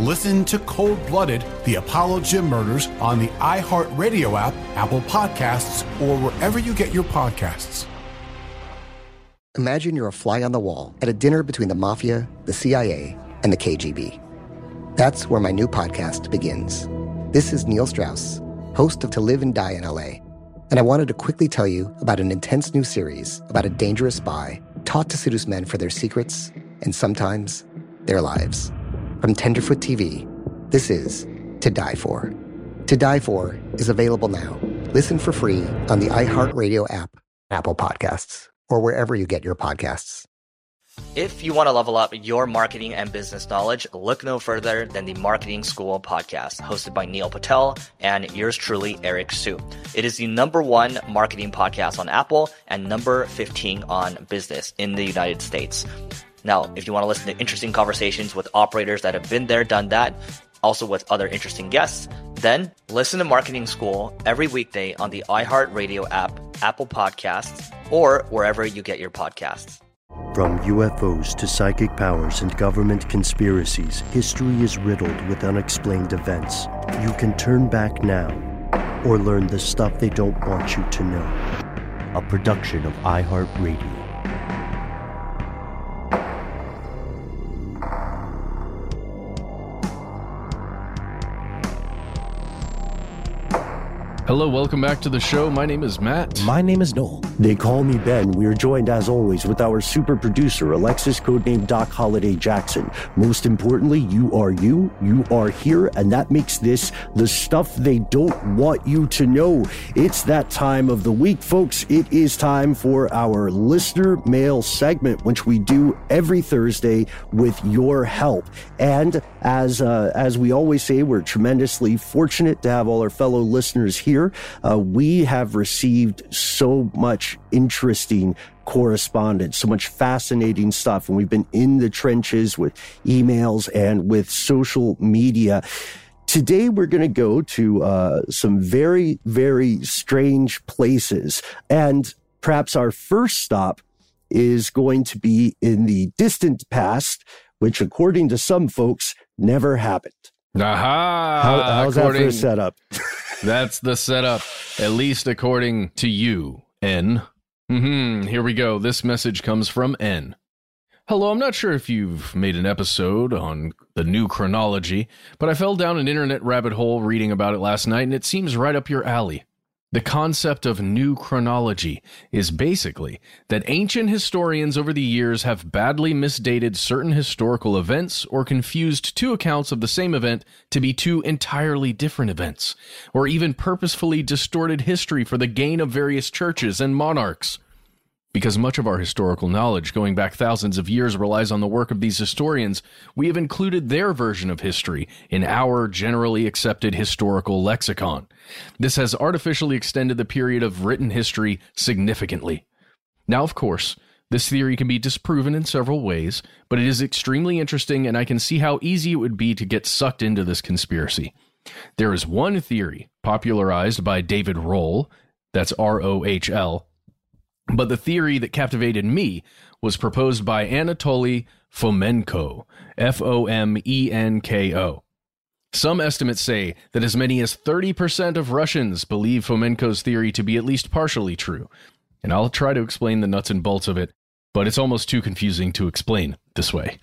Listen to Cold Blooded, the Apollo Gym Murders on the iHeartRadio app, Apple Podcasts, or wherever you get your podcasts. Imagine you're a fly on the wall at a dinner between the mafia, the CIA, and the KGB. That's where my new podcast begins. This is Neil Strauss, host of To Live and Die in LA, and I wanted to quickly tell you about an intense new series about a dangerous spy taught to seduce men for their secrets and sometimes their lives. From Tenderfoot TV, this is To Die For. To Die For is available now. Listen for free on the iHeartRadio app, Apple Podcasts or wherever you get your podcasts. If you want to level up your marketing and business knowledge, look no further than the Marketing School podcast, hosted by Neil Patel and yours truly, Eric Siu. It is the number one marketing podcast on Apple and number 15 on business in the United States. Now, if you want to listen to interesting conversations with operators that have been there, done that, also with other interesting guests, then listen to Marketing School every weekday on the iHeartRadio app, Apple Podcasts, or wherever you get your podcasts. From UFOs to psychic powers and government conspiracies, history is riddled with unexplained events. You can turn back now or learn the stuff they don't want you to know. A production of iHeartRadio. Hello, welcome back to the show. My name is Matt. My name is Noel. They call me Ben. We are joined, as always, with our super producer, Alexis, codenamed Doc Holiday Jackson. Most importantly, you are you, you are here, and that makes this the stuff they don't want you to know. It's that time of the week, folks. It is time for our listener mail segment, which we do every Thursday with your help. And as uh, as we always say, we're tremendously fortunate to have all our fellow listeners here uh, we have received so much interesting correspondence, so much fascinating stuff. And we've been in the trenches with emails and with social media. Today, we're going to go to uh, some very, very strange places. And perhaps our first stop is going to be in the distant past, which, according to some folks, never happened. Aha! How, how's according, that for setup? that's the setup, at least according to you, N. Mm-hmm. Here we go. This message comes from N. Hello, I'm not sure if you've made an episode on the new chronology, but I fell down an internet rabbit hole reading about it last night, and it seems right up your alley. The concept of new chronology is basically that ancient historians over the years have badly misdated certain historical events or confused two accounts of the same event to be two entirely different events, or even purposefully distorted history for the gain of various churches and monarchs. Because much of our historical knowledge going back thousands of years relies on the work of these historians, we have included their version of history in our generally accepted historical lexicon. This has artificially extended the period of written history significantly. Now, of course, this theory can be disproven in several ways, but it is extremely interesting and I can see how easy it would be to get sucked into this conspiracy. There is one theory popularized by David Rohl, that's R O H L, but the theory that captivated me was proposed by Anatoly Fomenko, F O M E N K O. Some estimates say that as many as 30% of Russians believe Fomenko's theory to be at least partially true. And I'll try to explain the nuts and bolts of it, but it's almost too confusing to explain this way.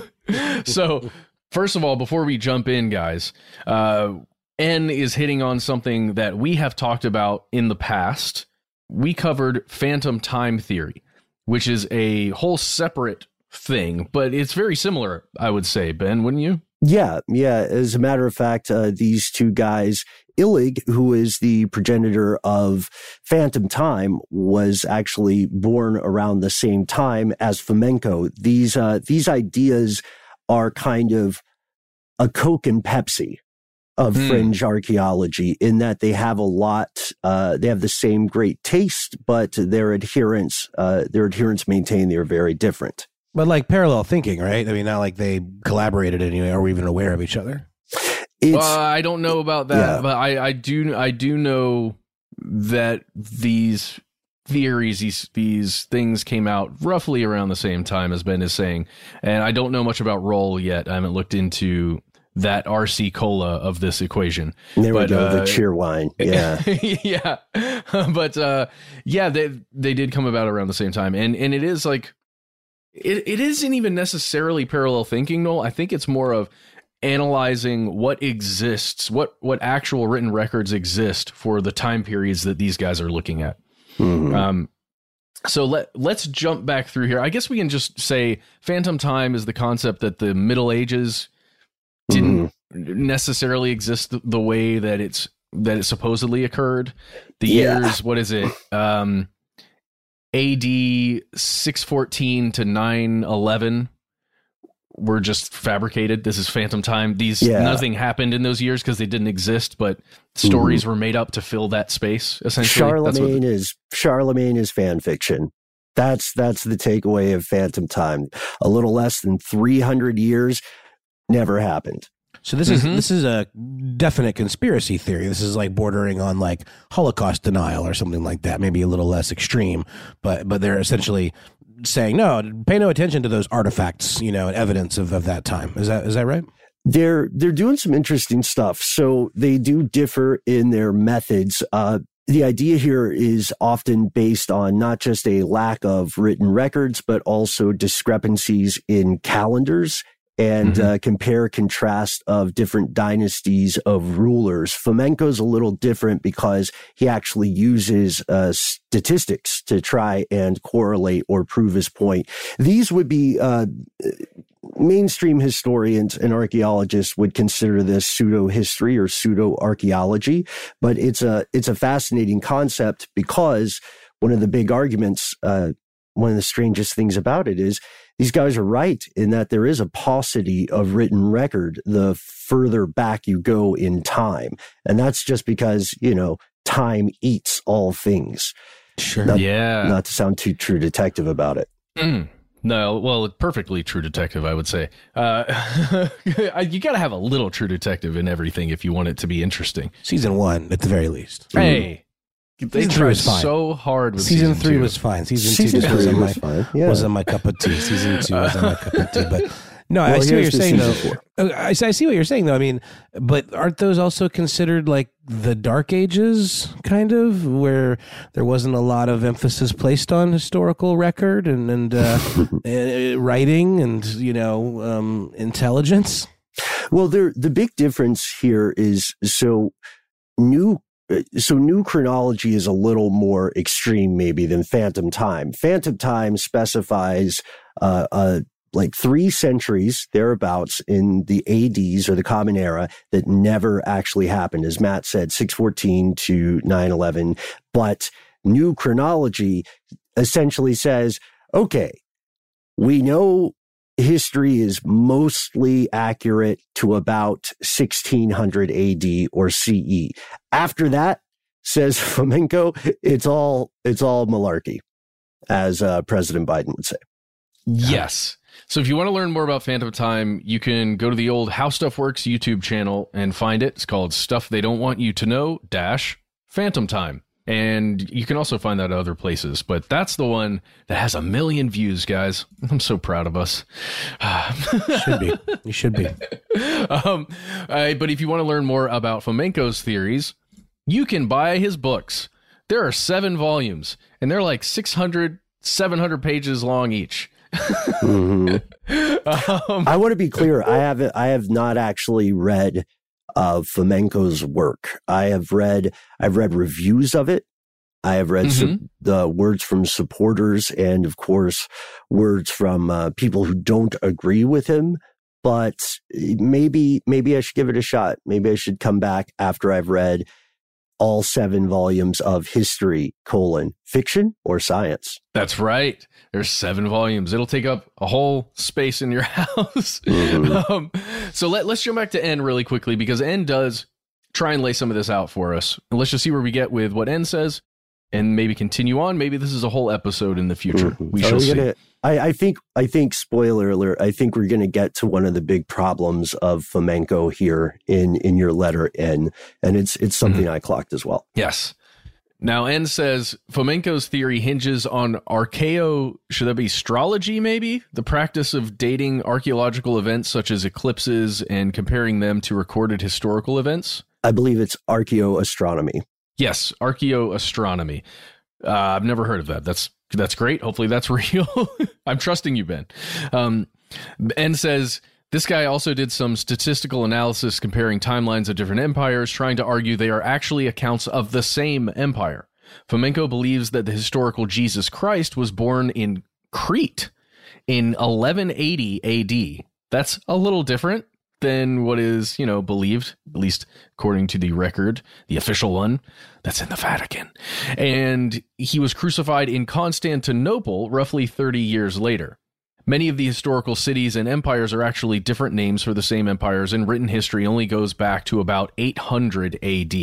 so, first of all, before we jump in, guys, uh, N is hitting on something that we have talked about in the past. We covered phantom time theory, which is a whole separate thing, but it's very similar, I would say, Ben, wouldn't you? Yeah, yeah. As a matter of fact, uh, these two guys, Illig, who is the progenitor of Phantom Time, was actually born around the same time as Fomenko. These uh, these ideas are kind of a Coke and Pepsi of Hmm. fringe archaeology in that they have a lot, uh, they have the same great taste, but their adherents, uh, their adherents maintain they're very different. But like parallel thinking, right? I mean, not like they collaborated anyway, or were even aware of each other. It's Uh, I don't know about that, Yeah. but I, I do I do know that these theories, these these things came out roughly around the same time as Ben is saying, and I don't know much about Rohl yet. I haven't looked into that RC cola of this equation. there we but, go, uh, the Cheerwine. Yeah. yeah, but uh, yeah, they they did come about around the same time, and and it is like it it isn't even necessarily parallel thinking. Noel, I think it's more of analyzing what exists, what what actual written records exist for the time periods that these guys are looking at. Mhm. Um, so let let's jump back through here. I guess we can just say phantom time is the concept that the Middle Ages didn't necessarily exist the, the way that it's that it supposedly occurred. The Yeah. years, what is it? Um, AD six fourteen to nine eleven were just fabricated. This is phantom time. These Yeah. nothing happened in those years because they didn't exist, but stories were made up to fill that space. Essentially, That's what the- Charlemagne is Charlemagne is fan fiction. That's that's the takeaway of Phantom Time. A little less than 300 years never happened. So this is Mhm. this is a definite conspiracy theory. This is like bordering on like Holocaust denial or something like that. Maybe a little less extreme, but but they're essentially saying no, pay no attention to those artifacts, you know, and evidence of, of that time. Is that is that right? They're they're doing some interesting stuff. So they do differ in their methods. Uh, the idea here is often based on not just a lack of written records, but also discrepancies in calendars and Mhm. uh, compare contrast of different dynasties of rulers. Fomenko's a little different because he actually uses uh, statistics to try and correlate or prove his point. These would be uh, mainstream historians and archaeologists would consider this pseudo history or pseudo archaeology, but it's a it's a fascinating concept because one of the big arguments, uh, one of the strangest things about it is these guys are right in that there is a paucity of written record the further back you go in time, and that's just because you know time eats all things. Sure. Not- yeah. Not to sound too true detective about it. Mm. No, well, perfectly true detective, I would say. Uh, you got to have a little true detective in everything if you want it to be interesting. Season one, at the very least. Hey, they Season three tried was fine. so hard with Season, season, three two. was fine. Season, Season two just wasn't my was fine. Yeah. wasn't my cup of tea. Season two wasn't my cup of tea. But no, I see what you're saying though. Uh, I, see- what you're saying though. I mean, but aren't those also considered like the Dark Ages, kind of, where there wasn't a lot of emphasis placed on historical record and and uh, uh, writing and you know um, intelligence? Well, there the big difference here is so new. So new chronology is a little more extreme, maybe than Phantom Time. Phantom Time specifies uh, uh, like three centuries thereabouts in the ADs or the Common Era that never actually happened. As Matt said, six fourteen to nine eleven. But new chronology essentially says, okay, we know history is mostly accurate to about 1600 AD or CE. After that, says Flamenco, it's all it's all malarkey, as uh, President Biden would say. Yes. So if you want to learn more about Phantom Time, you can go to the old How Stuff Works YouTube channel and find it. It's called Stuff They Don't Want You to Know Dash Phantom Time. And you can also find that at other places, but that's the one that has a million views, guys. I'm so proud of us. Should be. You should be. um, uh, but if you want to learn more about flamenco's theories, you can buy his books. There are seven volumes, and they're like 600, 700 pages long each. Mhm. Um, I want to be clear. I haven't. I have not actually read of Fomenko's work. I have read, I've read reviews of it. I have read Mhm. some, the words from supporters and of course words from uh, people who don't agree with him. But maybe, maybe I should give it a shot. Maybe I should come back after I've read all seven volumes of history colon fiction or science. That's right. There's seven volumes. It'll take up a whole space in your house. Mhm. um, so let, let's jump back to N really quickly because N does try and lay some of this out for us. And let's just see where we get with what N says and maybe continue on. Maybe this is a whole episode in the future. Mhm. We shall see. gonna- I, I think I think spoiler alert. I think we're going to get to one of the big problems of flamenco here in in your letter N, and it's it's something Mm-hmm. I clocked as well. Yes. Now, N says Fomenko's theory hinges on archaeo, should that be astrology, maybe? The practice of dating archaeological events such as eclipses and comparing them to recorded historical events. I believe it's archaeoastronomy. Yes, archaeoastronomy. Uh, I've never heard of that. That's that's great. Hopefully that's real. I'm trusting you, Ben. Um, N says this guy also did some statistical analysis comparing timelines of different empires, trying to argue they are actually accounts of the same empire. Fomenko believes that the historical Jesus Christ was born in Crete in 1180 AD. That's a little different than what is, you know, believed, at least according to the record, the official one that's in the Vatican. And he was crucified in Constantinople roughly 30 years later. Many of the historical cities and empires are actually different names for the same empires, and written history only goes back to about 800 AD.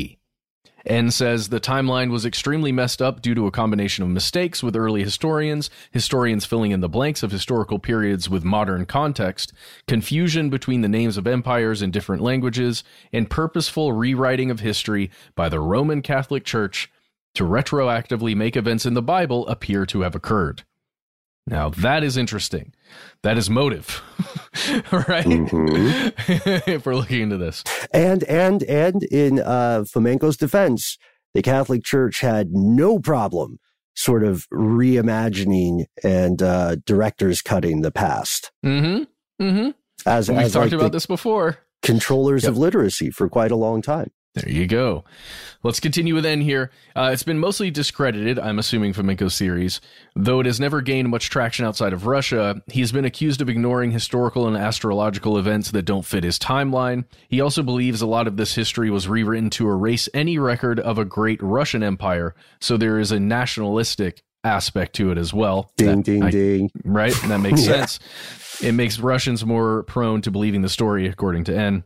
N says the timeline was extremely messed up due to a combination of mistakes with early historians, historians filling in the blanks of historical periods with modern context, confusion between the names of empires in different languages, and purposeful rewriting of history by the Roman Catholic Church to retroactively make events in the Bible appear to have occurred. Now that is interesting. That is motive, right? if we're looking into this. And and and in uh, Flamenco's defense, the Catholic Church had no problem sort of reimagining and uh, directors cutting the past Mm-hmm. Mm-hmm. as We've as talked like about this before. controllers Yep. of literacy for quite a long time. There you go. Let's continue with N here. Uh, it's been mostly discredited, I'm assuming, Flamenco's series. Though it has never gained much traction outside of Russia, he has been accused of ignoring historical and astrological events that don't fit his timeline. He also believes a lot of this history was rewritten to erase any record of a great Russian empire, so there is a nationalistic aspect to it as well. Ding That ding I- ding. right? And that makes Yeah. sense. It makes Russians more prone to believing the story, according to N.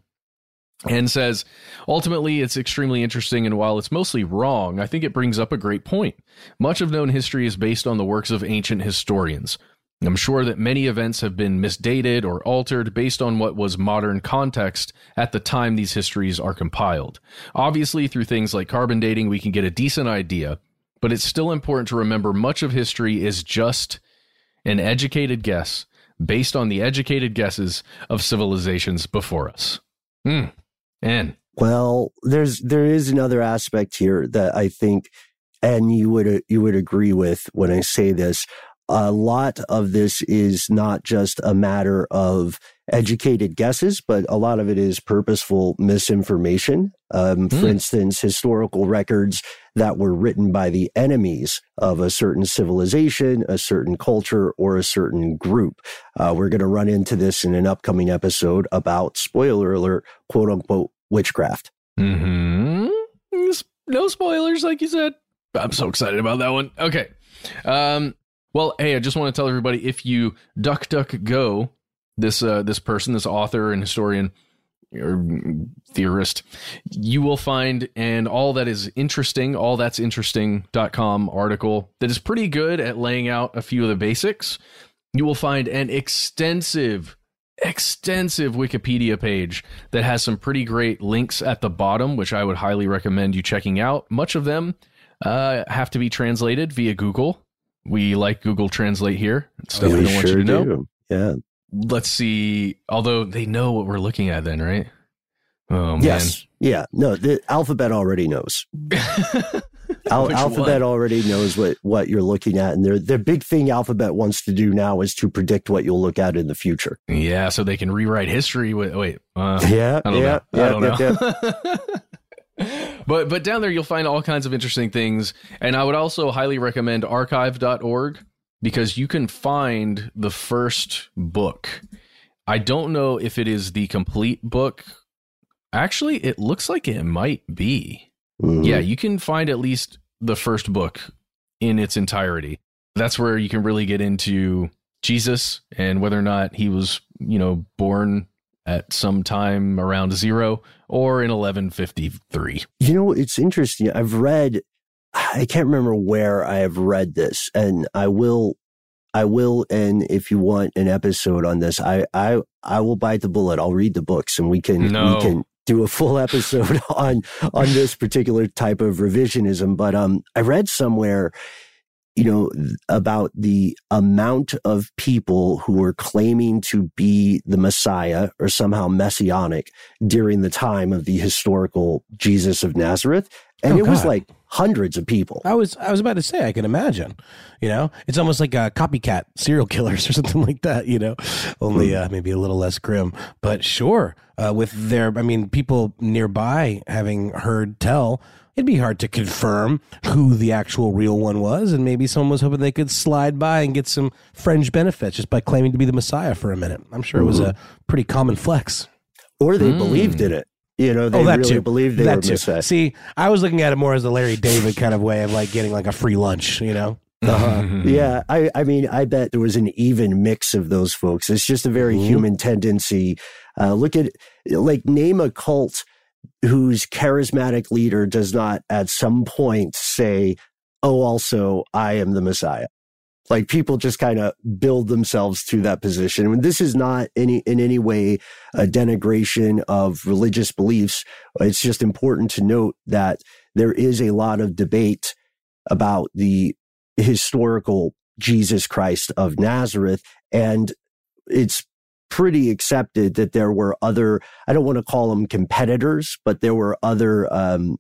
N says, ultimately, it's extremely interesting, and while it's mostly wrong, I think it brings up a great point. Much of known history is based on the works of ancient historians. I'm sure that many events have been misdated or altered based on what was modern context at the time these histories are compiled. Obviously, through things like carbon dating, we can get a decent idea, but it's still important to remember much of history is just an educated guess based on the educated guesses of civilizations before us. Hmm. Well, there's there is another aspect here that I think, and you would you would agree with when I say this. A lot of this is not just a matter of educated guesses, but a lot of it is purposeful misinformation. Um, For Hmm. instance, historical records that were written by the enemies of a certain civilization, a certain culture, or a certain group. Uh, we're going to run into this in an upcoming episode about spoiler alert, quote unquote, witchcraft. hmm no spoilers, like you said. I'm so excited about that one. Okay. Um, well, hey, I just want to tell everybody if you duck duck go, this uh, this person, this author and historian or theorist, you will find and all that is interesting, all that's interesting.com article that is pretty good at laying out a few of the basics. You will find an extensive extensive Wikipedia page that has some pretty great links at the bottom, which I would highly recommend you checking out. Much of them uh, have to be translated via Google. We like Google Translate here. It's stuff we We don't want you to know. do. Yeah. Let's see. Although they know what we're looking at, then, right? Oh man. Yes. Yeah. No, the alphabet already knows. Al- Alphabet one? already knows what, what you're looking at, and their their big thing Alphabet wants to do now is to predict what you'll look at in the future. Yeah, so they can rewrite history. With, wait, uh, Yeah, I don't yeah, know. Don't yeah, know. but but down there you'll find all kinds of interesting things, and I would also highly recommend archive.org because you can find the first book. I don't know if it is the complete book. Actually, it looks like it might be. Mhm. Yeah, you can find at least the first book in its entirety. That's where you can really get into Jesus and whether or not he was, you know, born at some time around zero or in 1153. You know, it's interesting. I've read, I can't remember where I have read this, and I will, I will, and if you want an episode on this, I, I, I will bite the bullet. I'll read the books, and we can, No. we can do a full episode on on this particular type of revisionism. But um, I read somewhere, you know, about the amount of people who were claiming to be the Messiah or somehow messianic during the time of the historical Jesus of Nazareth. And Oh, it was like hundreds of people. I was I was about to say I can imagine. You know, it's almost like a copycat serial killers or something like that. You know, only uh, maybe a little less grim. But sure, uh, with their I mean, people nearby having heard tell, it'd be hard to confirm who the actual real one was, and maybe someone was hoping they could slide by and get some fringe benefits just by claiming to be the Messiah for a minute. I'm sure it was a pretty common flex. Or they Mm. believed in it. You know, they oh, that really too. believed they that were too. Messiah. See, I was looking at it more as a Larry David kind of way of like getting like a free lunch. You know. Uh-huh. Mm-hmm. Yeah, I, I mean, I bet there was an even mix of those folks. It's just a very Mhm. human tendency. Uh, look at, like, name a cult whose charismatic leader does not at some point say, Oh, also, I am the Messiah. Like people just kind of build themselves to that position. This is not any, in any way a denigration of religious beliefs. It's just important to note that there is a lot of debate about the historical Jesus Christ of Nazareth. And it's pretty accepted that there were other, I don't want to call them competitors, but there were other, um,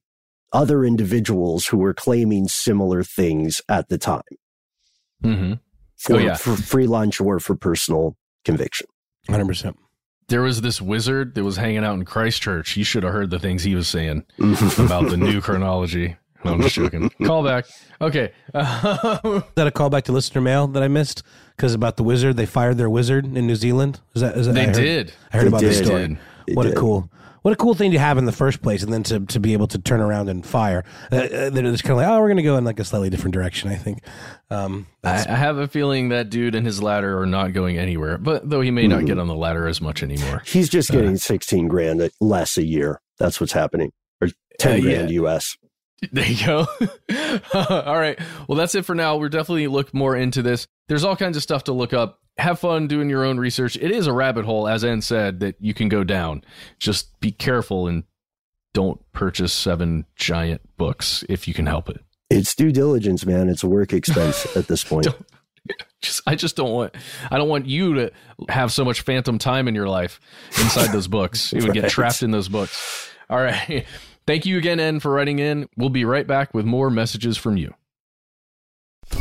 other individuals who were claiming similar things at the time hmm for, Oh, yeah. for free lunch or for personal conviction. Hundred percent. There was this wizard that was hanging out in Christchurch. You should have heard the things he was saying about the new chronology. No, I'm just joking. Call back. Okay. Is that a callback to listener mail that I missed? Because about the wizard, they fired their wizard in New Zealand. Is that? Is that they I heard, did. I heard They about this did. story. Did. They What a cool, what a cool thing to have in the first place, and then to, to be able to turn around and fire. Uh, uh, they're just kind of like, oh, we're going to go in like a slightly different direction. I think. Um, I, I have a feeling that dude and his ladder are not going anywhere, but though he may not get on the ladder as much anymore. He's just getting 16 grand less a year. That's what's happening. Or 10 Uh, yeah. grand US. There you go. all right. Well, that's it for now. We're definitely look more into this. There's all kinds of stuff to look up. Have fun doing your own research. It is a rabbit hole, as Ann said, that you can go down. Just be careful and don't purchase seven giant books if you can help it. It's due diligence, man. It's work expense at this point. Just, I just don't want. I don't want you to have so much phantom time in your life inside those books. You would get trapped in those books. All right. Thank you again, N, for writing in. We'll be right back with more messages from you.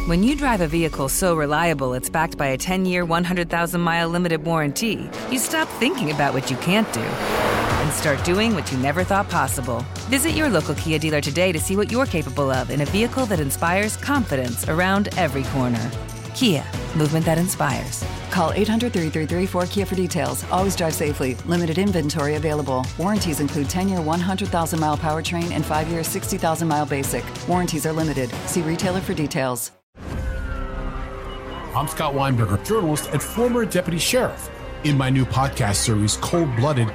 When you drive a vehicle so reliable it's backed by a 10 year, 100,000 mile limited warranty, you stop thinking about what you can't do and start doing what you never thought possible. Visit your local Kia dealer today to see what you're capable of in a vehicle that inspires confidence around every corner. Kia, movement that inspires. Call 800 333 4KIA for details. Always drive safely. Limited inventory available. Warranties include 10 year 100,000 mile powertrain and 5 year 60,000 mile basic. Warranties are limited. See retailer for details. I'm Scott Weinberger, journalist and former deputy sheriff. In my new podcast series, Cold Blooded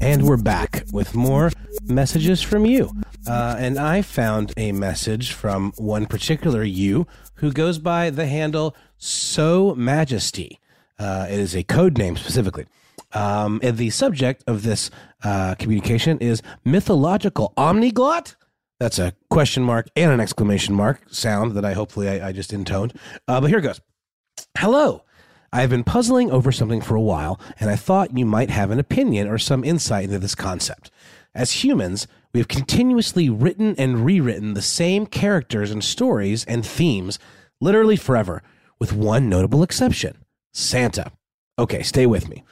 And we're back with more messages from you. Uh, and I found a message from one particular you who goes by the handle So Majesty. Uh, it is a code name specifically. Um, and the subject of this uh, communication is mythological omniglot. That's a question mark and an exclamation mark sound that I hopefully I, I just intoned. Uh, but here it goes. Hello. I have been puzzling over something for a while, and I thought you might have an opinion or some insight into this concept. As humans, we have continuously written and rewritten the same characters and stories and themes literally forever, with one notable exception Santa. Okay, stay with me.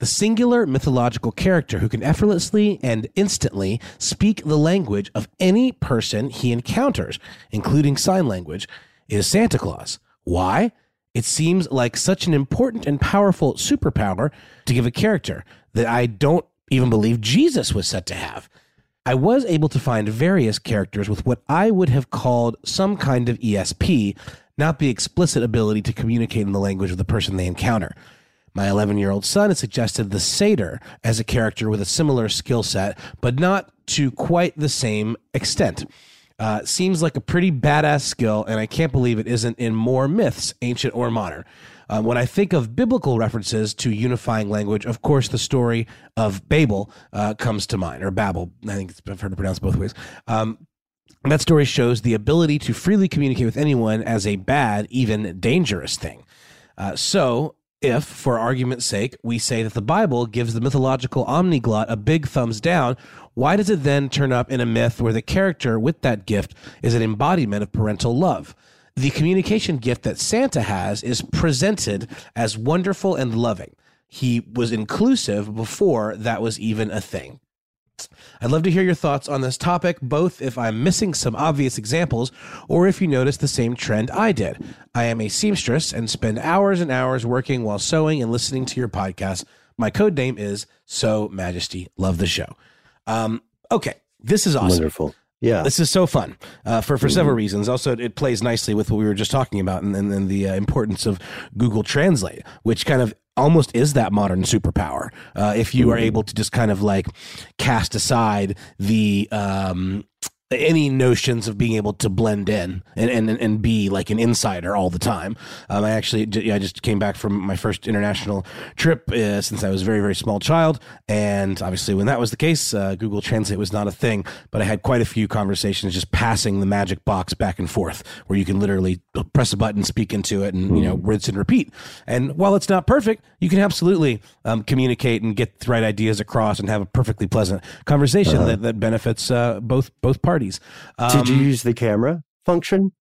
The singular mythological character who can effortlessly and instantly speak the language of any person he encounters, including sign language, is Santa Claus. Why? It seems like such an important and powerful superpower to give a character that I don't even believe Jesus was set to have. I was able to find various characters with what I would have called some kind of ESP, not the explicit ability to communicate in the language of the person they encounter. My 11 year old son has suggested the satyr as a character with a similar skill set, but not to quite the same extent. Uh, seems like a pretty badass skill, and I can't believe it isn't in more myths, ancient or modern. Uh, when I think of biblical references to unifying language, of course, the story of Babel uh, comes to mind, or Babel. I think it's, I've heard it pronounced both ways. Um, that story shows the ability to freely communicate with anyone as a bad, even dangerous thing. Uh, so, if, for argument's sake, we say that the Bible gives the mythological omniglot a big thumbs down, why does it then turn up in a myth where the character with that gift is an embodiment of parental love? The communication gift that Santa has is presented as wonderful and loving. He was inclusive before that was even a thing. I'd love to hear your thoughts on this topic, both if I'm missing some obvious examples or if you notice the same trend I did. I am a seamstress and spend hours and hours working while sewing and listening to your podcast. My code name is So Majesty. Love the show. Um, okay, this is awesome. Wonderful. Yeah. This is so fun uh, for, for several reasons. Also, it plays nicely with what we were just talking about and, and the uh, importance of Google Translate, which kind of almost is that modern superpower. Uh, if you are able to just kind of like cast aside the um, any notions of being able to blend in and, and, and be like an insider all the time. Um, I actually, I just came back from my first international trip uh, since I was a very, very small child. And obviously, when that was the case, uh, Google Translate was not a thing. But I had quite a few conversations just passing the magic box back and forth, where you can literally press a button, speak into it, and you know rinse and repeat. And while it's not perfect, you can absolutely um, communicate and get the right ideas across and have a perfectly pleasant conversation Uh-huh. that, that benefits uh, both both parties. Did you Um, use the camera function?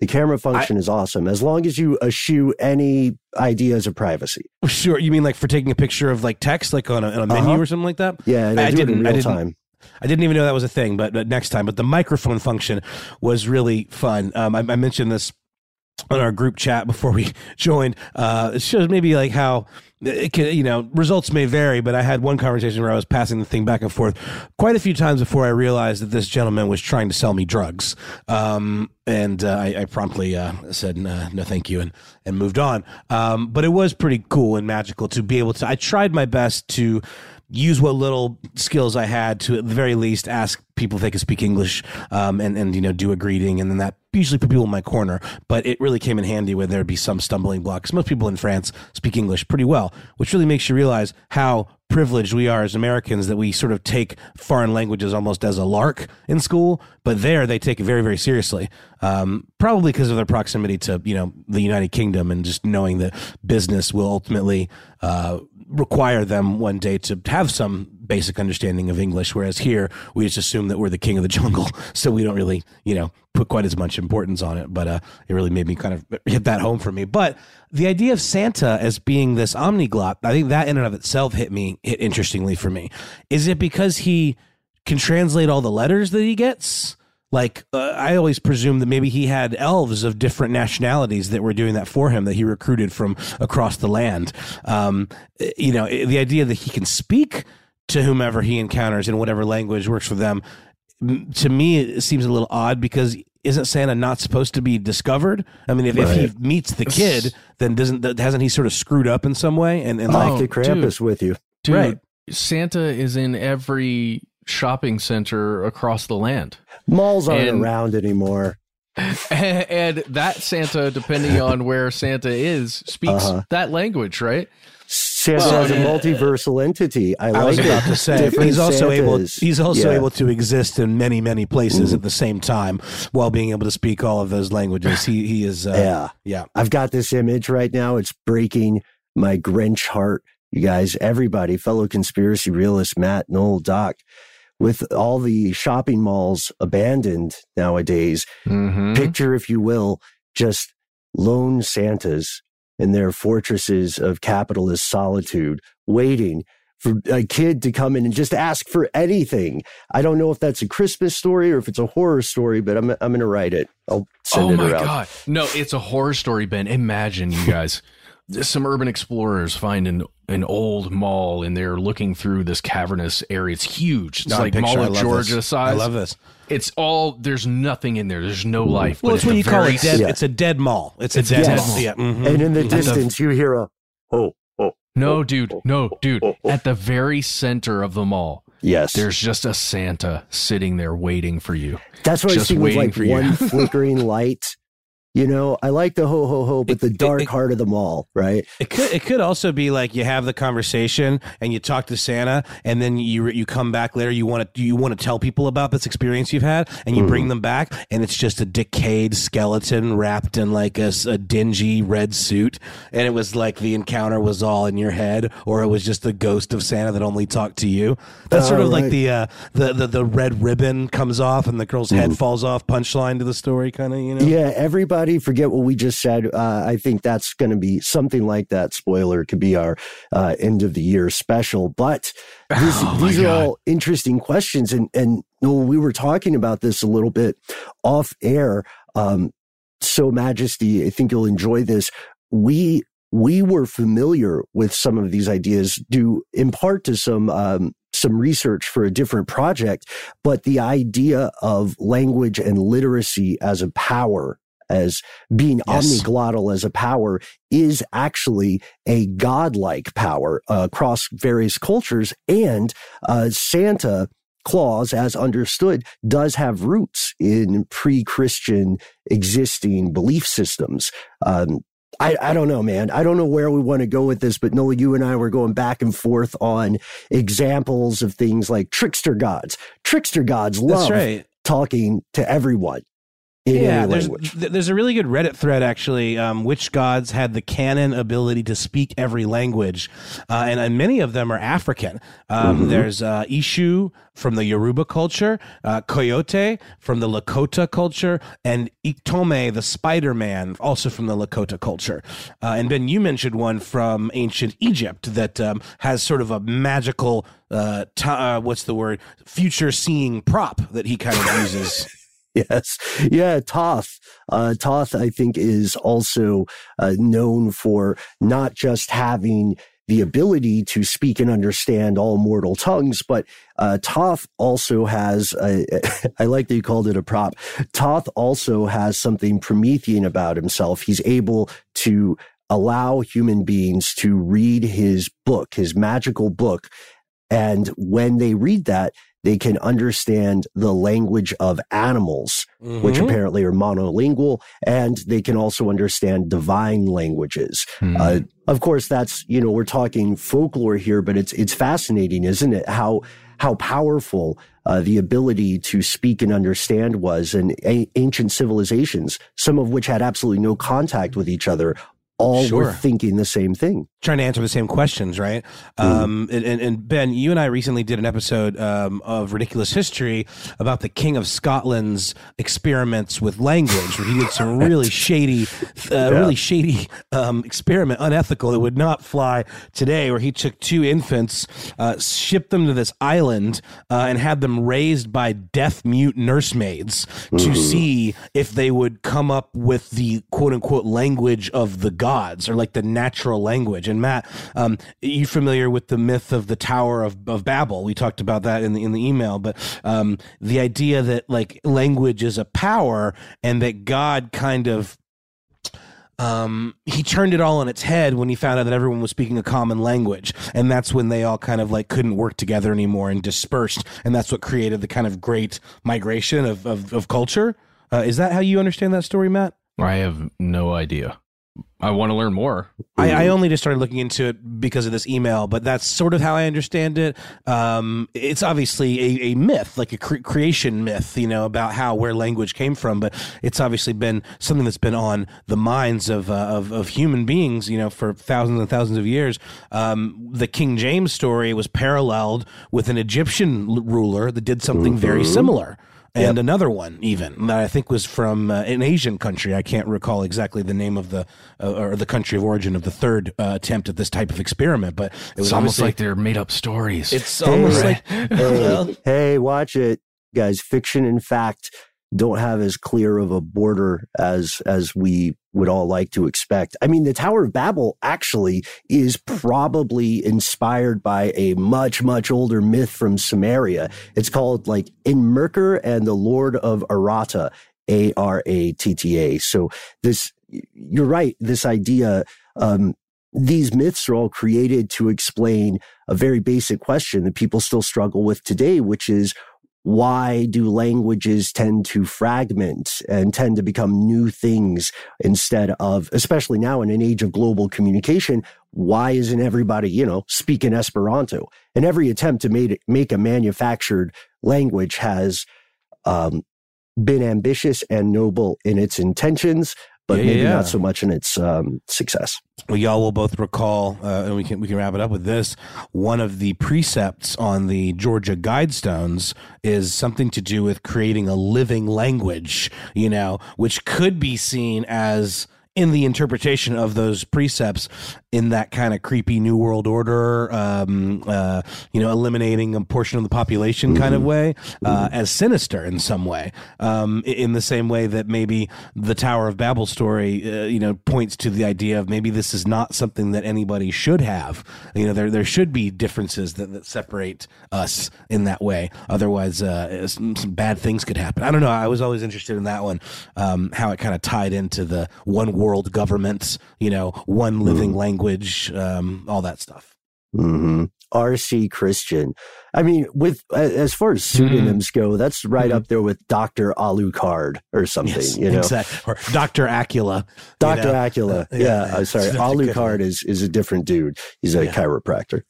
The camera function is awesome as long as you eschew any ideas of privacy. Sure. You mean like for taking a picture of like text, like on a, on a menu Uh-huh. or something like that? Yeah, I in real I didn't, time. I didn't even know that was a thing, but, but next time. But the microphone function was really fun. Um, I, I mentioned this on our group chat before we joined. Uh, it shows maybe like how it can, you know, results may vary, but I had one conversation where I was passing the thing back and forth quite a few times before I realized that this gentleman was trying to sell me drugs. Um, and uh, I, I promptly uh, said no, no, thank you, and and moved on. Um, but it was pretty cool and magical to be able to. I tried my best to use what little skills I had to at the very least ask people if they could speak English um, and and you know do a greeting and then that usually put people in my corner. But it really came in handy when there'd be some stumbling blocks. Most people in France speak English pretty well, which really makes you realize how privileged we are as Americans that we sort of take foreign languages almost as a lark in school, but there they take it very very seriously. Um, probably because of their proximity to you know the United Kingdom and just knowing that business will ultimately. Uh, require them one day to have some basic understanding of English, whereas here we just assume that we're the king of the jungle, so we don't really, you know, put quite as much importance on it. But uh, it really made me kind of hit that home for me. But the idea of Santa as being this omniglot, I think that in and of itself hit me hit interestingly for me. Is it because he can translate all the letters that he gets? Like uh, I always presumed that maybe he had elves of different nationalities that were doing that for him that he recruited from across the land. Um, you know, the idea that he can speak to whomever he encounters in whatever language works for them. To me, it seems a little odd because isn't Santa not supposed to be discovered? I mean, if, if he meets the kid, then doesn't hasn't he sort of screwed up in some way? And, and Like like the Krampus with you. Dude, Right. Santa is in every shopping center across the land. Malls aren't And- around anymore. and that Santa, depending on where Santa is, speaks Uh-huh. that language, right? Santa Well, is a multiversal entity. I, I like was it. about to say Different he's also able he's also Yeah. able to exist in many many places at the same time while being able to speak all of those languages. He he is uh, yeah. yeah. I've got this image right now. It's breaking my Grinch heart. You guys, everybody, fellow conspiracy realist, Matt, Noel, Doc, with all the shopping malls abandoned nowadays, Mm-hmm. picture, if you will, just lone Santas in their fortresses of capitalist solitude, waiting for a kid to come in and just ask for anything. I don't know if that's a Christmas story or if it's a horror story, but I'm I'm going to write it. I'll send oh it my around. god! No, it's a horror story, Ben. Imagine you guys, some urban explorers find an an old mall and they're looking through this cavernous area. It's huge. It's No, like picture, Mall of Georgia this. size. I love this. It's all there's nothing in there. There's no life. Well, but it's what you call it dead. Yeah. It's a dead mall. It's a It's dead dead mall. mall. Yeah. mhm. And in the At the- distance, you hear a oh oh. No, oh, dude, oh, no, oh, dude. oh, oh. At the very center of the mall, Yes, there's just a Santa sitting there waiting for you. that's what I see with like one flickering light. You know, I like the ho ho ho, but the dark it- heart of the mall, right? It could it could also be like you have the conversation and you talk to Santa and then you you come back later you want to you want to tell people about this experience you've had and you bring them back and it's just a decayed skeleton wrapped in like a, a dingy red suit and it was like the encounter was all in your head or it was just the ghost of Santa that only talked to you. That's sort of like the, uh, the the the red ribbon comes off and the girl's head falls off punchline to the story kind of you know. Yeah, everybody forget what we just said. Uh, I think that's going to be something like that. Spoiler could be our uh, end of the year special. But these, Oh, these are all interesting questions. And, and Noel, we were talking about this a little bit off air. Um, so Majesty, I think you'll enjoy this. We, we were familiar with some of these ideas due in part to some, um, some research for a different project, but the idea of language and literacy as a power as being Yes. omniglottal as a power is actually a godlike power uh, across various cultures. And uh, Santa Claus, as understood, does have roots in pre-Christian existing belief systems. Um, I, I don't know, man. I don't know where we want to go with this, but Noah, you and I were going back and forth on examples of things like trickster gods. Trickster gods love right. talking to everyone yeah, there's th- there's a really good Reddit thread actually. Um, which gods had the canon ability to speak every language, uh, and, and many of them are African. Um, Mhm. There's uh, Eshu from the Yoruba culture, uh, Coyote from the Lakota culture, and Iktomi the Spider Man, also from the Lakota culture. Uh, and Ben, you mentioned one from ancient Egypt that um, has sort of a magical, uh, t- uh, what's the word, future seeing prop that he kind of uses. Yes. Yeah. Thoth. Uh, Thoth, I think, is also uh, known for not just having the ability to speak and understand all mortal tongues, but uh, Thoth also has, a, I like that you called it a prop. Thoth also has something Promethean about himself. He's able to allow human beings to read his book, his magical book. And when they read that, they can understand the language of animals, which Mhm. apparently are monolingual, and they can also understand divine languages. Uh, of course, that's you know we're talking folklore here, but it's it's fascinating, isn't it? How how powerful uh, the ability to speak and understand was, and a- ancient civilizations, some of which had absolutely no contact with each other, all were thinking the same thing. Trying to answer the same questions, right? Um, and, and, Ben, you and I recently did an episode um, of Ridiculous History about the King of Scotland's experiments with language, where he did some really shady, uh, really shady um, experiment, unethical, that would not fly today. Where he took two infants, uh, shipped them to this island, uh, and had them raised by deaf mute nursemaids to Mhm. see if they would come up with the quote unquote language of the gods or like the natural language. And Matt, um, you familiar with the myth of the Tower of, of Babel? We talked about that in the in the email, but um, the idea that like language is a power and that God kind of um, he turned it all on its head when he found out that everyone was speaking a common language. And that's when they all kind of like couldn't work together anymore and dispersed. And that's what created the kind of great migration of, of, of culture. Uh, is that how you understand that story, Matt? I have no idea. I want to learn more. I, I only just started looking into it because of this email, but that's sort of how I understand it. Um, it's obviously a, a myth, like a cre- creation myth, you know, about how where language came from. But it's obviously been something that's been on the minds of uh, of, of human beings, you know, for thousands and thousands of years. Um, the King James story was paralleled with an Egyptian l- ruler that did something very Mhm. similar and another one even that I think was from uh, an Asian country. I can't recall exactly the name of the uh, or the country of origin of the third uh, attempt at this type of experiment, but it was It's almost like they're made up stories. it's almost like hey, well, hey, watch it, guys. Fiction and fact don't have as clear of a border as as we would all like to expect. I mean, the Tower of Babel actually is probably inspired by a much much older myth from Sumeria. It's called like Enmerkar and the Lord of Aratta, A R A T T A. So this, you're right. This idea. Um, these myths are all created to explain a very basic question that people still struggle with today, which is why do languages tend to fragment and tend to become new things instead of, especially now in an age of global communication, why isn't everybody, you know, speaking Esperanto? And every attempt to make, make a manufactured language has um, been ambitious and noble in its intentions, but Yeah, maybe yeah. not so much in its um, success. Well, y'all will both recall, uh, and we can we can wrap it up with this. One of the precepts on the Georgia Guidestones is something to do with creating a living language. You know, which could be seen as in the interpretation of those precepts in that kind of creepy new world order um uh you know eliminating a portion of the population kind of way uh as sinister in some way um in the same way that maybe the tower of babel story uh, you know points to the idea of maybe this is not something that anybody should have. You know there there should be differences that, that separate us in that way. Otherwise uh some, some bad things could happen. I don't know. I was always interested in that one um how it kind of tied into the one world government you know one living language um all that stuff hmm R.C. Christian. I mean, with as far as Mm-hmm. pseudonyms go, that's right up there with Doctor Alucard or something. Yes, you know, exactly. Or Dr. Acula. you Doctor know? Acula. Uh, yeah, yeah, uh, sorry, that's a Alucard is is a different dude. He's a Yeah. chiropractor.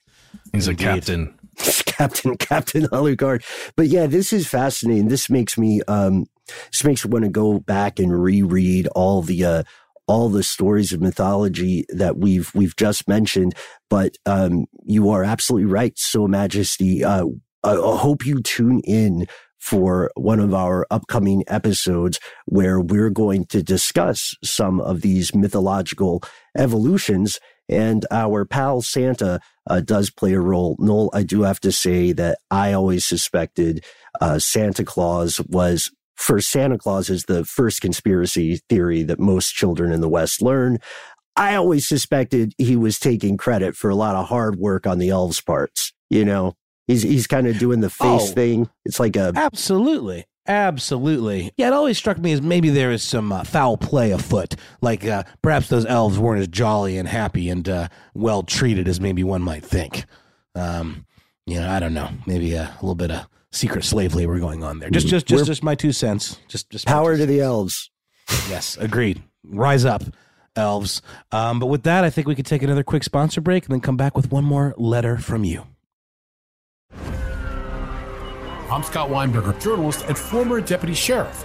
He's a captain. Captain Captain Alucard. But yeah, this is fascinating. This makes me um this makes me want to go back and reread all the uh all the stories of mythology that we've we've just mentioned. But um you are absolutely right, so majesty. Uh I, I hope you tune in for one of our upcoming episodes where we're going to discuss some of these mythological evolutions and our pal Santa uh, does play a role. Noel, I do have to say that I always suspected uh, Santa Claus was for Santa Claus is the first conspiracy theory that most children in the West learn. I always suspected he was taking credit for a lot of hard work on the elves' parts. You know, he's he's kind of doing the face Oh. thing. It's like a Absolutely. Absolutely. Yeah, it always struck me as maybe there is some uh, foul play afoot. Like uh, perhaps those elves weren't as jolly and happy and uh, well treated as maybe one might think. Um, you know, I don't know. Maybe a, little bit of secret slave labor going on there. Just, just, just, We're- just my two cents. Just, just power to the elves. Yes, agreed. Rise up, elves. Um, but with that, I think we could take another quick sponsor break and then come back with one more letter from you. I'm Scott Weinberger, journalist and former deputy sheriff.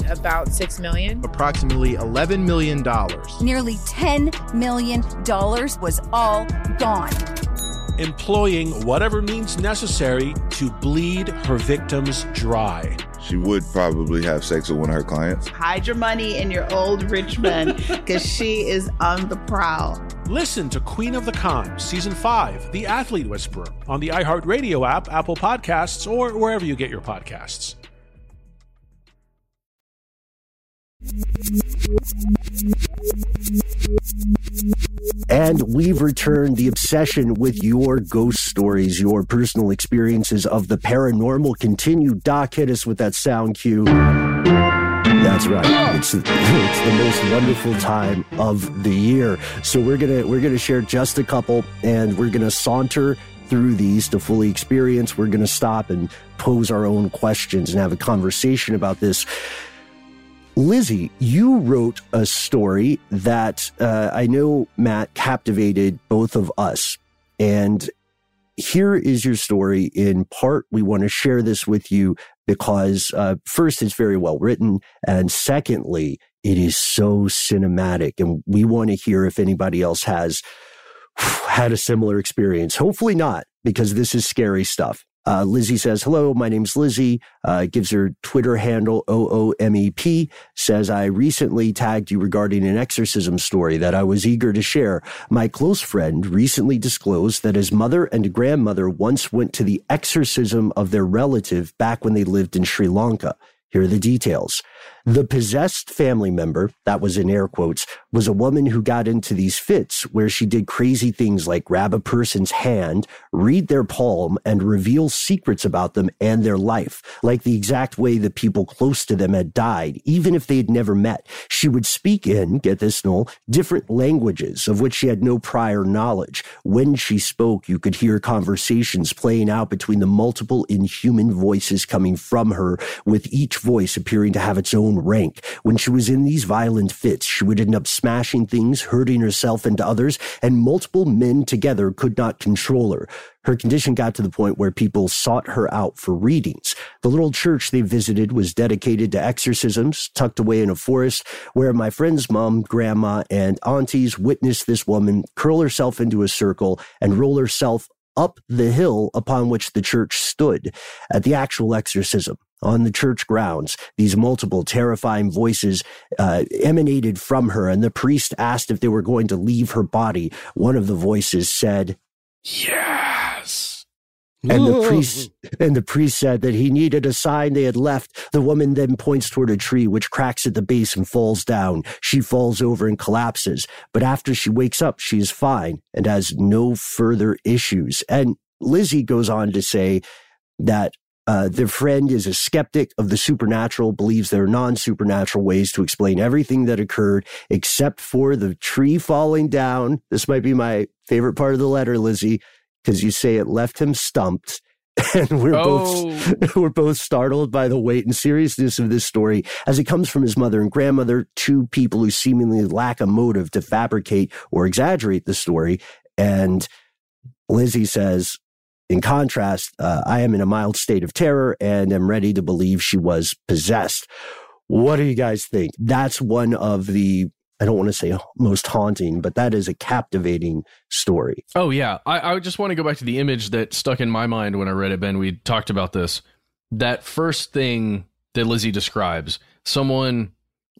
About six million. Approximately $11 million. Nearly $10 million was all gone. employing whatever means necessary to bleed her victims dry. She would probably have sex with one of her clients. Hide your money in your old rich man because she is on the prowl. Listen to Queen of the Con, Season 5, The Athlete Whisperer, on the iHeartRadio app, Apple Podcasts, or wherever you get your podcasts. And we've returned the obsession with your ghost stories, your personal experiences of the paranormal. Continue, Doc, hit us with that sound cue. That's right. It's it's the most wonderful time of the year. So we're gonna we're gonna share just a couple, and we're gonna saunter through these to fully experience. We're gonna stop and pose our own questions and have a conversation about this. Lizzie, you wrote a story that uh, I know Matt captivated both of us. And here is your story. In part, we want to share this with you because, uh, first, it's very well written. And secondly, it is so cinematic. And we want to hear if anybody else has had a similar experience. Hopefully not, because this is scary stuff. Uh, Lizzie says, hello, my name's Lizzie, uh, gives her Twitter handle OOMEP, says, I recently tagged you regarding an exorcism story that I was eager to share. My close friend recently disclosed that his mother and grandmother once went to the exorcism of their relative back when they lived in Sri Lanka. Here are the details. The possessed family member, that was in air quotes, was a woman who got into these fits where she did crazy things like grab a person's hand, read their palm, and reveal secrets about them and their life, like the exact way the people close to them had died, even if they had never met. She would speak in, get this, Noel, different languages of which she had no prior knowledge. When she spoke, you could hear conversations playing out between the multiple inhuman voices coming from her, with each voice appearing to have its own rank. When she was in these violent fits, she would end up smashing things, hurting herself and others, and multiple men together could not control her. Her condition got to the point where people sought her out for readings. The little church they visited was dedicated to exorcisms, tucked away in a forest, where my friend's mom, grandma, and aunties witnessed this woman curl herself into a circle and roll herself up the hill upon which the church stood at the actual exorcism on the church grounds. These multiple terrifying voices uh, emanated from her, and the priest asked if they were going to leave her body. One of the voices said, Yes. And the priest and the priest said that he needed a sign they had left. The woman then points toward a tree which cracks at the base and falls down. She falls over and collapses. But after she wakes up, she is fine and has no further issues. And Lizzie goes on to say that uh, their friend is a skeptic of the supernatural, believes there are non supernatural ways to explain everything that occurred except for the tree falling down. This might be my favorite part of the letter, Lizzie, because you say it left him stumped. And we're Oh. both we're both startled by the weight and seriousness of this story as it comes from his mother and grandmother, two people who seemingly lack a motive to fabricate or exaggerate the story. And Lizzie says, in contrast, uh, I am in a mild state of terror and am ready to believe she was possessed. What do you guys think? That's one of the, I don't want to say most haunting, but that is a captivating story. Oh yeah, I, I just want to go back to the image that stuck in my mind when I read it. Ben, we talked about this. That first thing that Lizzie describes, someone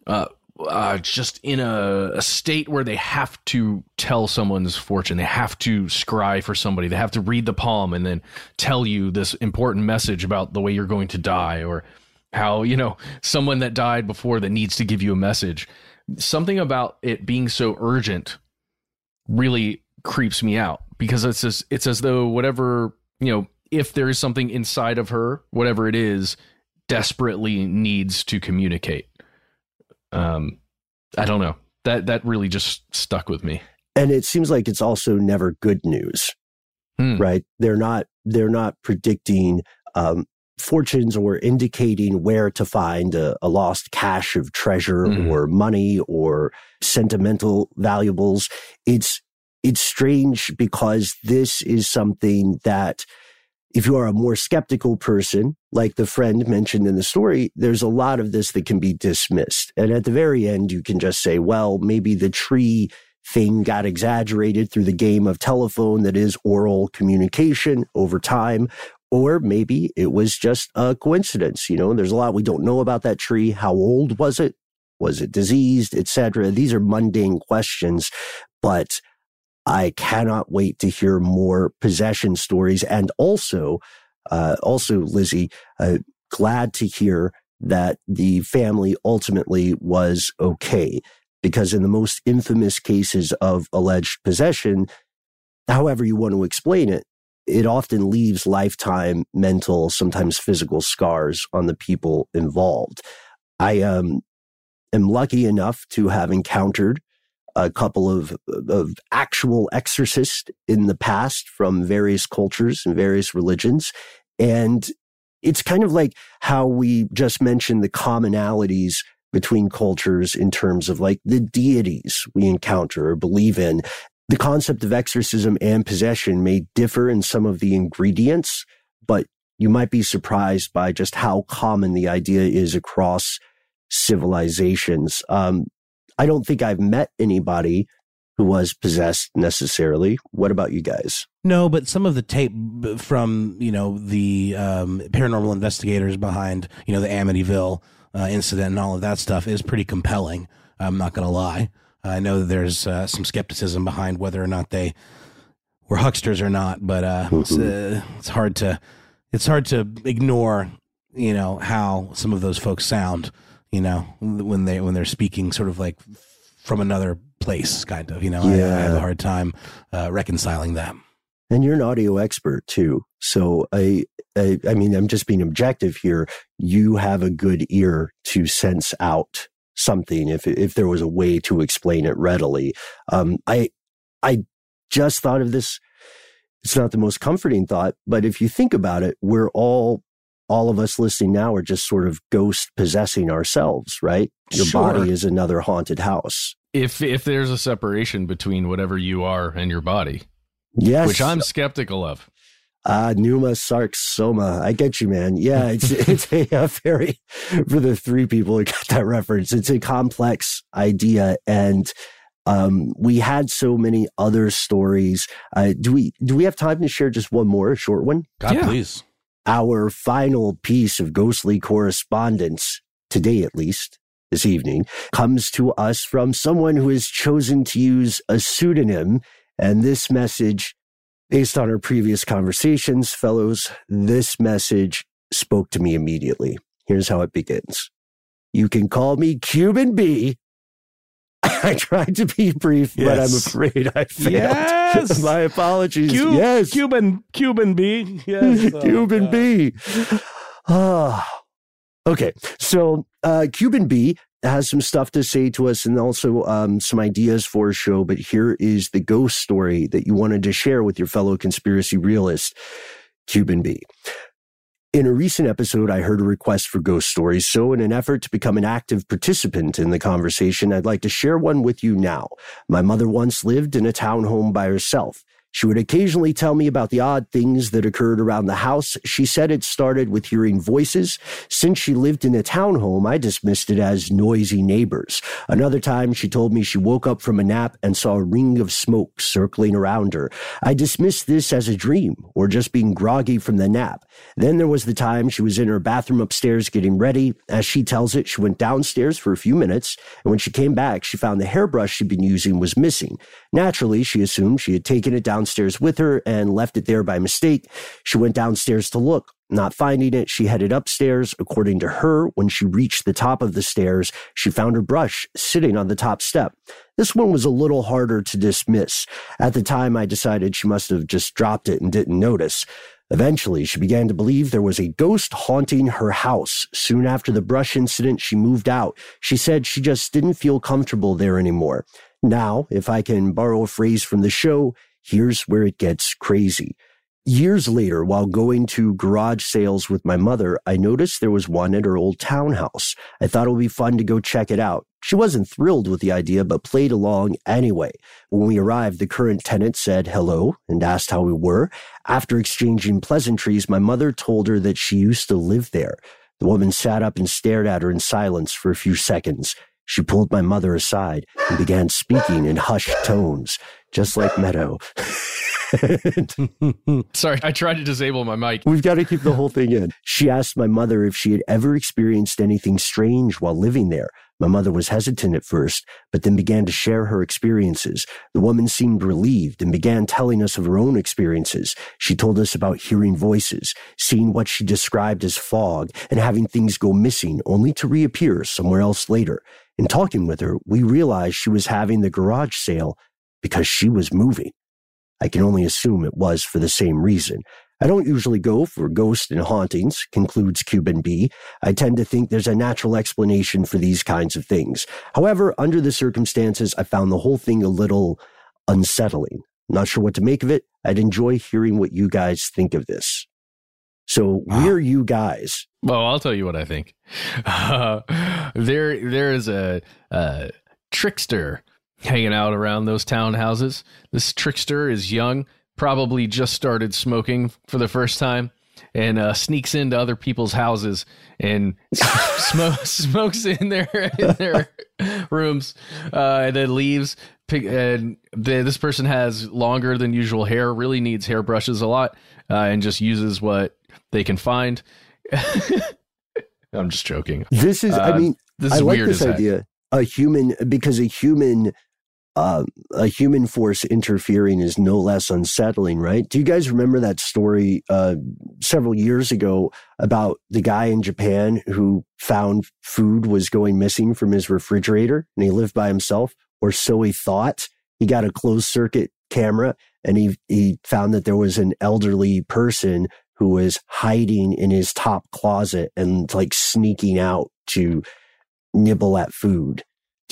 uh, uh, just in a, a state where they have to tell someone's fortune, they have to scry for somebody, they have to read the palm and then tell you this important message about the way you're going to die, or how you know someone that died before that needs to give you a message. Something about it being so urgent really creeps me out because it's as it's as though whatever you know if there is something inside of her whatever it is desperately needs to communicate um i don't know that that really just stuck with me And it seems like it's also never good news, right? They're not, they're not predicting, um, fortunes or indicating where to find a, a lost cache of treasure or money or sentimental valuables. It's, it's strange because this is something that if you are a more skeptical person, like the friend mentioned in the story, there's a lot of this that can be dismissed. And at the very end, you can just say, well, maybe the tree thing got exaggerated through the game of telephone that is oral communication over time. Or maybe it was just a coincidence. You know, there's a lot we don't know about that tree. How old was it? Was it diseased, etc.? These are mundane questions, but I cannot wait to hear more possession stories. And also, uh, also, Lizzie, uh, glad to hear that the family ultimately was okay. Because in the most infamous cases of alleged possession, however you want to explain it, it often leaves lifetime mental, sometimes physical scars on the people involved. I um, am lucky enough to have encountered a couple of, of actual exorcists in the past from various cultures and various religions. And it's kind of like how we just mentioned the commonalities between cultures in terms of like the deities we encounter or believe in. The concept of exorcism and possession may differ in some of the ingredients, but you might be surprised by just how common the idea is across civilizations. Um, I don't think I've met anybody who was possessed necessarily. What about you guys? No, but some of the tape from you know the um, paranormal investigators behind you know the Amityville uh, incident and all of that stuff is pretty compelling. I'm not going to lie. I know that there's uh, some skepticism behind whether or not they were hucksters or not, but uh, mm-hmm. it's, uh, it's hard to it's hard to ignore you know how some of those folks sound you know, when they when they're speaking sort of like from another place, kind of. You know, yeah. I, I have a hard time uh, reconciling that. And you're an audio expert too, so I, I, I mean, I'm just being objective here. You have a good ear to sense out something if if there was a way to explain it readily. Um, I I just thought of this. It's not the most comforting thought, but if you think about it, we're all all of us listening now are just sort of ghost possessing ourselves, right? Your sure. body is another haunted house. If if there's a separation between whatever you are and your body. Yes. Which I'm skeptical of. Uh, pneuma sarcoma. I get you, man. Yeah, it's it's a, a, very for the three people who got that reference. It's a complex idea, and um, we had so many other stories. Uh, do we do we have time to share just one more, a short one? God, yeah. please. Our final piece of ghostly correspondence, today at least, this evening, comes to us from someone who has chosen to use a pseudonym. And this message, based on our previous conversations, fellows, this message spoke to me immediately. Here's how it begins. You can call me Cuban B I tried to be brief, yes. but I'm afraid I failed. Yes. My apologies. yes. Cuban, Cuban B. Yes. Cuban oh, B. Ah. Okay. So, uh, Cuban B has some stuff to say to us and also um, some ideas for a show. But here is the ghost story that you wanted to share with your fellow conspiracy realist, Cuban B. In a recent episode, I heard a request for ghost stories, so in an effort to become an active participant in the conversation, I'd like to share one with you now. My mother once lived in a townhome by herself. She would occasionally tell me about the odd things that occurred around the house. She said it started with hearing voices. Since she lived in a townhome, I dismissed it as noisy neighbors. Another time, she told me she woke up from a nap and saw a ring of smoke circling around her. I dismissed this as a dream or just being groggy from the nap. Then there was the time she was in her bathroom upstairs getting ready. As she tells it, she went downstairs for a few minutes, and when she came back, she found the hairbrush she'd been using was missing. Naturally, she assumed she had taken it downstairs with her and left it there by mistake. She went downstairs to look. Not finding it, she headed upstairs. According to her, when she reached the top of the stairs, she found her brush sitting on the top step. This one was a little harder to dismiss. At the time, I decided she must have just dropped it and didn't notice. Eventually, she began to believe there was a ghost haunting her house. Soon after the brush incident, she moved out. She said she just didn't feel comfortable there anymore. Now, if I can borrow a phrase from the show, here's where it gets crazy. Years later, while going to garage sales with my mother, I noticed there was one at her old townhouse. I thought it would be fun to go check it out. She wasn't thrilled with the idea, but played along anyway. When we arrived, the current tenant said hello and asked how we were. After exchanging pleasantries, my mother told her that she used to live there. The woman sat up and stared at her in silence for a few seconds. She pulled my mother aside and began speaking in hushed tones, just like Meadow. Sorry, I tried to disable my mic. We've got to keep the whole thing in. She asked my mother if she had ever experienced anything strange while living there. My mother was hesitant at first, but then began to share her experiences. The woman seemed relieved and began telling us of her own experiences. She told us about hearing voices, seeing what she described as fog, and having things go missing only to reappear somewhere else later. In talking with her, we realized she was having the garage sale because she was moving. I can only assume it was for the same reason. I don't usually go for ghosts and hauntings, concludes Cuban B. I tend to think there's a natural explanation for these kinds of things. However, under the circumstances, I found the whole thing a little unsettling. Not sure what to make of it. I'd enjoy hearing what you guys think of this. So, we're you guys. Well, I'll tell you what I think. Uh, there, there is a, a trickster hanging out around those townhouses. This trickster is young, probably just started smoking for the first time, and uh, sneaks into other people's houses and smoke, smokes in their in their rooms, uh, and then leaves. And the, this person has longer than usual hair, really needs hairbrushes a lot, uh, and just uses what they can find. I'm just joking. This is, I Uh, mean, this I like weird this as heck. idea. A human, because a human, uh, a human force interfering is no less unsettling, right? Do you guys remember that story uh, several years ago about the guy in Japan who found food was going missing from his refrigerator and he lived by himself, or so he thought? He got a closed circuit camera and he, he found that there was an elderly person who was hiding in his top closet and like sneaking out to nibble at food.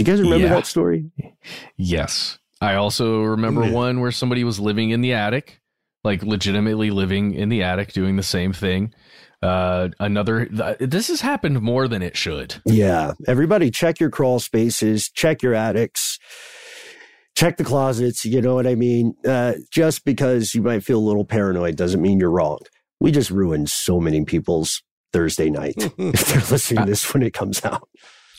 Do you guys remember Yeah. that story? Yes. I also remember Yeah. one where somebody was living in the attic, like legitimately living in the attic, doing the same thing. Uh, another, th- this has happened more than it should. Yeah. Everybody check your crawl spaces, check your attics, check the closets. You know what I mean? Uh, just because you might feel a little paranoid doesn't mean you're wrong. We just ruined so many people's Thursday night if they're listening to this when it comes out.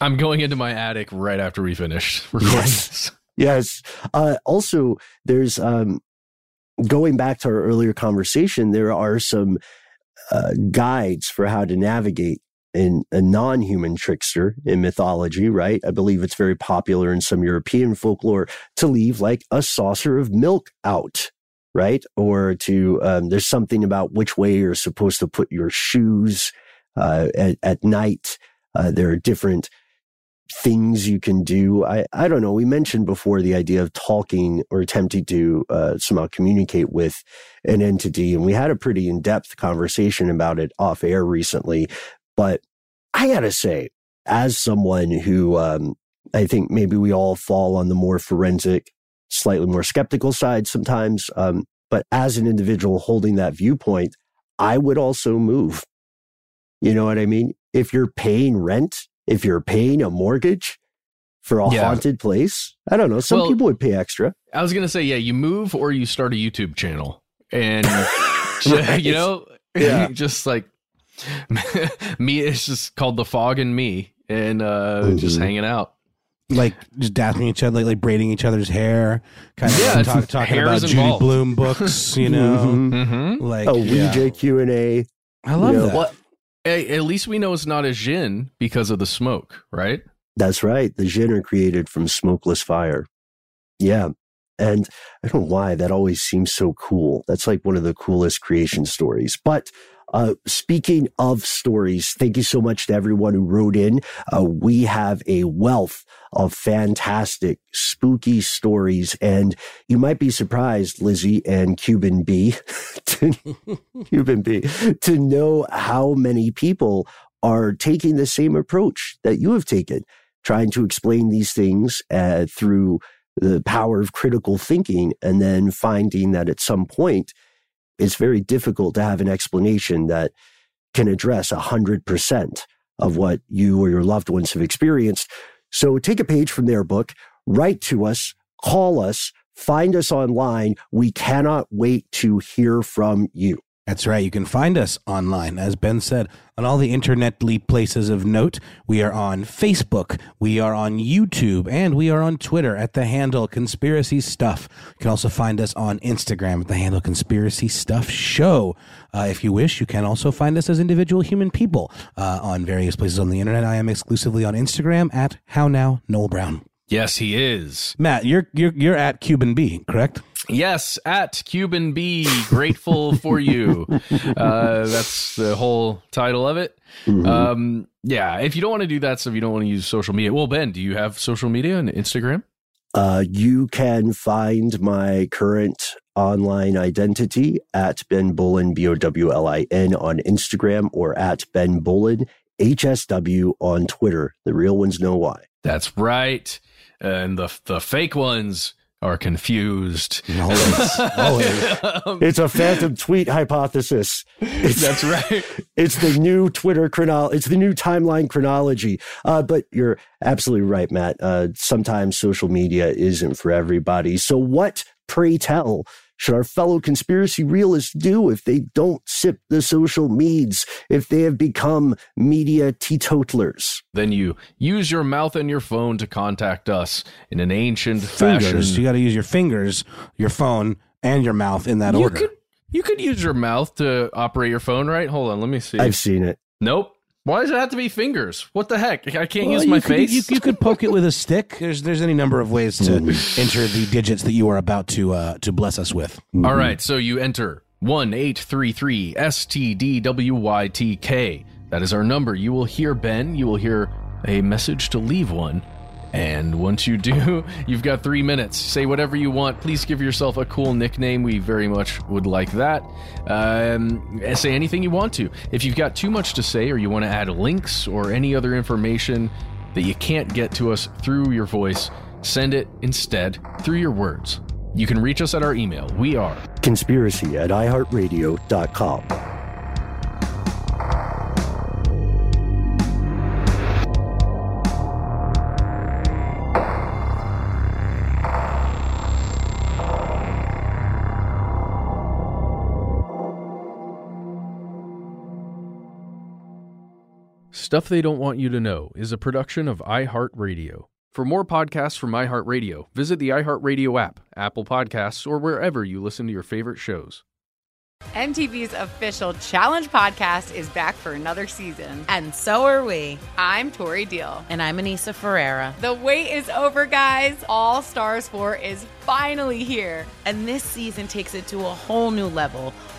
I'm going into my attic right after we finish recording Yes. this. Yes. Uh, also, there's um, going back to our earlier conversation. There are some uh, guides for how to navigate in a non-human trickster in mythology. Right? I believe it's very popular in some European folklore to leave like a saucer of milk out. Right? Or to um, there's something about which way you're supposed to put your shoes uh, at, at night. Uh, there are different things you can do. I, I don't know. We mentioned before the idea of talking or attempting to uh, somehow communicate with an entity, and we had a pretty in depth conversation about it off air recently. But I gotta say, as someone who um, I think maybe we all fall on the more forensic, slightly more skeptical side sometimes, um, but as an individual holding that viewpoint, I would also move. You know what I mean? If you're paying rent, if you're paying a mortgage for a Yeah. haunted place, I don't know. Some Well- people would pay extra. I was gonna say, yeah, you move or you start a YouTube channel, and Right. you know, Yeah. just like me, it's just called the fog and me, and uh, just Mm-hmm. hanging out. like just dapping each other, like, like braiding each other's hair, kind of Yeah, talk, talking about is Judy involved. Bloom books, you know, Mhm. like a Ouija Q and A. I love Yeah. that. Well, at least we know it's not a Jinn because of the smoke, right? That's right. The Jinn are created from smokeless fire. Yeah. And I don't know why that always seems so cool. That's like one of the coolest creation stories. But uh, speaking of stories, thank you so much to everyone who wrote in. Uh, we have a wealth of fantastic, spooky stories. And you might be surprised, Lizzie and Cuban B, to, Cuban B, to know how many people are taking the same approach that you have taken, trying to explain these things uh, through the power of critical thinking, and then finding that at some point it's very difficult to have an explanation that can address 100% of what you or your loved ones have experienced. So take a page from their book, write to us, call us, find us online. We cannot wait to hear from you. That's right. You can find us online, as Ben said, on all the internetly places of note. We are on Facebook, we are on YouTube, and we are on Twitter at the handle Conspiracy Stuff. You can also find us on Instagram at the handle Conspiracy Stuff Show. Uh, if you wish, you can also find us as individual human people uh, on various places on the internet. I am exclusively on Instagram at How Now Noel Brown. Yes, he is. Matt, you're you're you're at Cuban B, correct? Yes, at Cuban B, grateful for you. Uh, that's the whole title of it. Mm-hmm. Um, yeah, if you don't want to do that stuff, you don't want to use social media. Well, Ben, do you have social media and Instagram? Uh, you can find my current online identity at Ben Bowlin, B O W L I N, on Instagram or at Ben Bowlin, HSW on Twitter. The real ones know why. That's right. And the the fake ones are confused. Always, always. It's a phantom tweet hypothesis. It's, That's right. It's the new Twitter chronol. It's the new timeline chronology. Uh, but you're absolutely right, Matt. Uh, sometimes social media isn't for everybody. So what, pray tell, should our fellow conspiracy realists do if they don't sip the social meds, if they have become media teetotalers? Then you use your mouth and your phone to contact us in an ancient Fingers. fashion. You got to use your fingers, your phone, and your mouth in that you order. could you could use your mouth to operate your phone, right? Hold on, let me see. I've seen it. Nope. Why does it have to be fingers? What the heck? I can't Well, use my you could, face. You, you could poke it with a stick. There's there's any number of ways to Mm. enter the digits that you are about to uh, to bless us with. All right, so you enter one eight three three S T D W Y T K. That is our number. You will hear Ben. You will hear a message to leave one. And once you do, you've got three minutes. Say whatever you want. Please give yourself a cool nickname. We very much would like that. Um, say anything you want to. If you've got too much to say or you want to add links or any other information that you can't get to us through your voice, send it instead through your words. You can reach us at our email. We are Conspiracy at iHeartRadio.com. Stuff They Don't Want You to Know is a production of iHeartRadio. For more podcasts from iHeartRadio, visit the iHeartRadio app, Apple Podcasts, or wherever you listen to your favorite shows. MTV's official Challenge podcast is back for another season. And so are we. I'm Tori Deal. And I'm Aneesa Ferreira. The wait is over, guys. All Stars 4 is finally here. And this season takes it to a whole new level.